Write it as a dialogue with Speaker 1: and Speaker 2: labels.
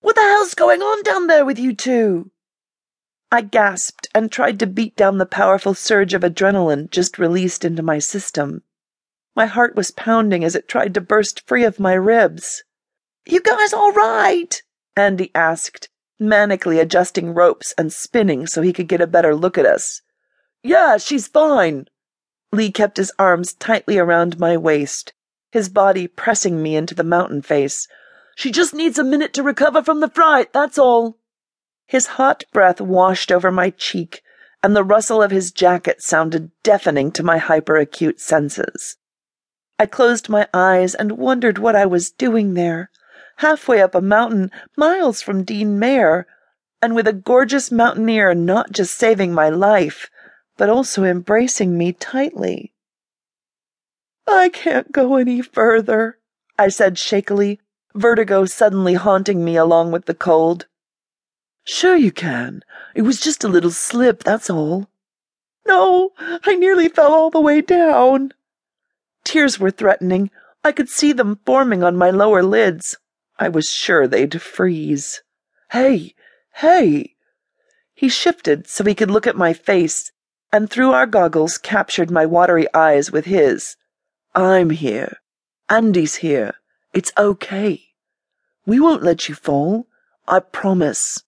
Speaker 1: What the hell's going on down there with you two? I gasped and tried to beat down the powerful surge of adrenaline just released into my system. My heart was pounding as it tried to burst free of my ribs. You guys all right? Andy asked, manically adjusting ropes and spinning so he could get a better look at us. Yeah, she's fine. Lee kept his arms tightly around my waist, his body pressing me into the mountain face. She just needs a minute to recover from the fright, that's all. His hot breath washed over my cheek, and the rustle of his jacket sounded deafening to my hyperacute senses. I closed my eyes and wondered what I was doing there, halfway up a mountain, miles from Dean Mayor, and with a gorgeous mountaineer not just saving my life, but also embracing me tightly. I can't go any further, I said shakily, vertigo suddenly haunting me along with the cold. Sure you can. It was just a little slip, that's all. No, I nearly fell all the way down. Tears were threatening. I could see them forming on my lower lids. I was sure they'd freeze. Hey, hey! He shifted so he could look at my face, and through our goggles captured my watery eyes with his. I'm here. Andy's here. It's okay. We won't let you fall. I promise.